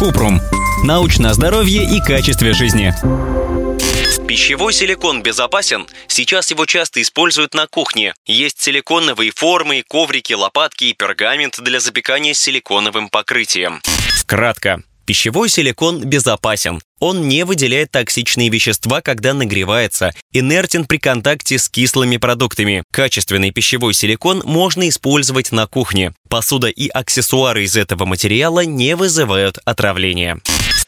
Купрум. Научное здоровье и качестве жизни. Пищевой силикон безопасен? Сейчас его часто используют на кухне. Есть силиконовые формы, коврики, лопатки и пергамент для запекания с силиконовым покрытием. Кратко. Пищевой силикон безопасен. Он не выделяет токсичные вещества, когда нагревается, инертен при контакте с кислыми продуктами. Качественный пищевой силикон можно использовать на кухне. Посуда и аксессуары из этого материала не вызывают отравления.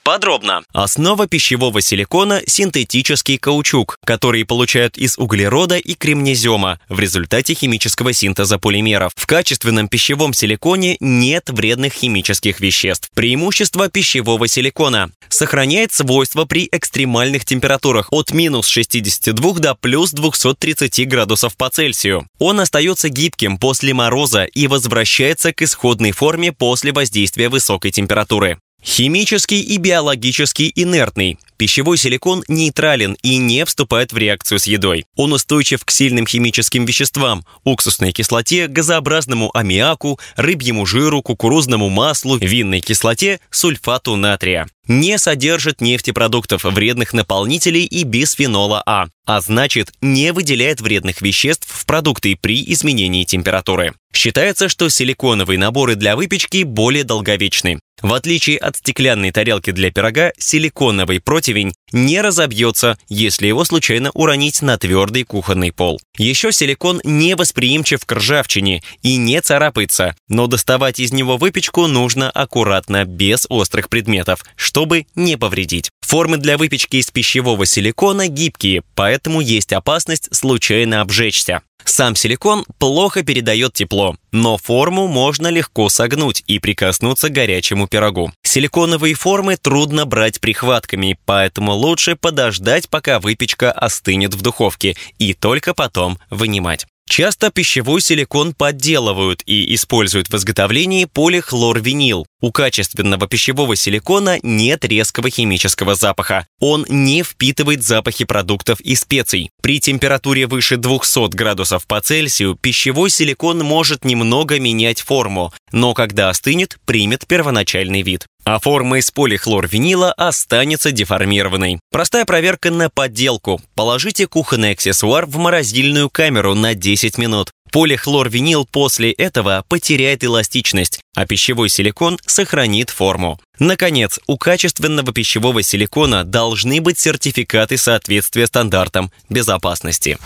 Подробно. Основа пищевого силикона – синтетический каучук, который получают из углерода и кремнезема в результате химического синтеза полимеров. В качественном пищевом силиконе нет вредных химических веществ. Преимущество пищевого силикона – сохраняет свойства при экстремальных температурах от минус 62 до плюс 230 градусов по Цельсию. Он остается гибким после мороза и возвращается к исходной форме после воздействия высокой температуры. Химический и биологически инертный. Пищевой силикон нейтрален и не вступает в реакцию с едой. Он устойчив к сильным химическим веществам – уксусной кислоте, газообразному аммиаку, рыбьему жиру, кукурузному маслу, винной кислоте, сульфату натрия. Не содержит нефтепродуктов, вредных наполнителей и бисфенола А, а значит, не выделяет вредных веществ в продукты при изменении температуры. Считается, что силиконовые наборы для выпечки более долговечны. В отличие от стеклянной тарелки для пирога, силиконовый противень не разобьется, если его случайно уронить на твердый кухонный пол. Еще силикон не восприимчив к ржавчине и не царапается, но доставать из него выпечку нужно аккуратно, без острых предметов, чтобы не повредить. Формы для выпечки из пищевого силикона гибкие, поэтому есть опасность случайно обжечься. Сам силикон плохо передает тепло, но форму можно легко согнуть и прикоснуться к горячему пирогу. Силиконовые формы трудно брать прихватками, поэтому лучше подождать, пока выпечка остынет в духовке, и только потом вынимать. Часто пищевой силикон подделывают и используют в изготовлении полихлорвинил. У качественного пищевого силикона нет резкого химического запаха. Он не впитывает запахи продуктов и специй. При температуре выше 200 градусов по Цельсию пищевой силикон может немного менять форму, но когда остынет, примет первоначальный вид а форма из полихлорвинила останется деформированной. Простая проверка на подделку. Положите кухонный аксессуар в морозильную камеру на 10 минут. Полихлорвинил после этого потеряет эластичность, а пищевой силикон сохранит форму. Наконец, у качественного пищевого силикона должны быть сертификаты соответствия стандартам безопасности.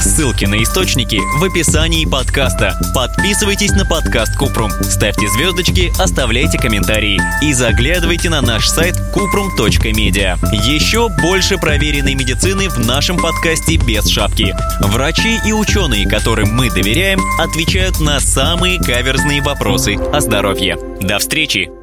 Ссылки на источники в описании подкаста. Подписывайтесь на подкаст Купрум, ставьте звездочки, оставляйте комментарии и заглядывайте на наш сайт kuprum.media. Еще больше проверенной медицины в нашем подкасте без шапки. Врачи и ученые, которым мы доверяем, отвечают на самые каверзные вопросы о здоровье. До встречи!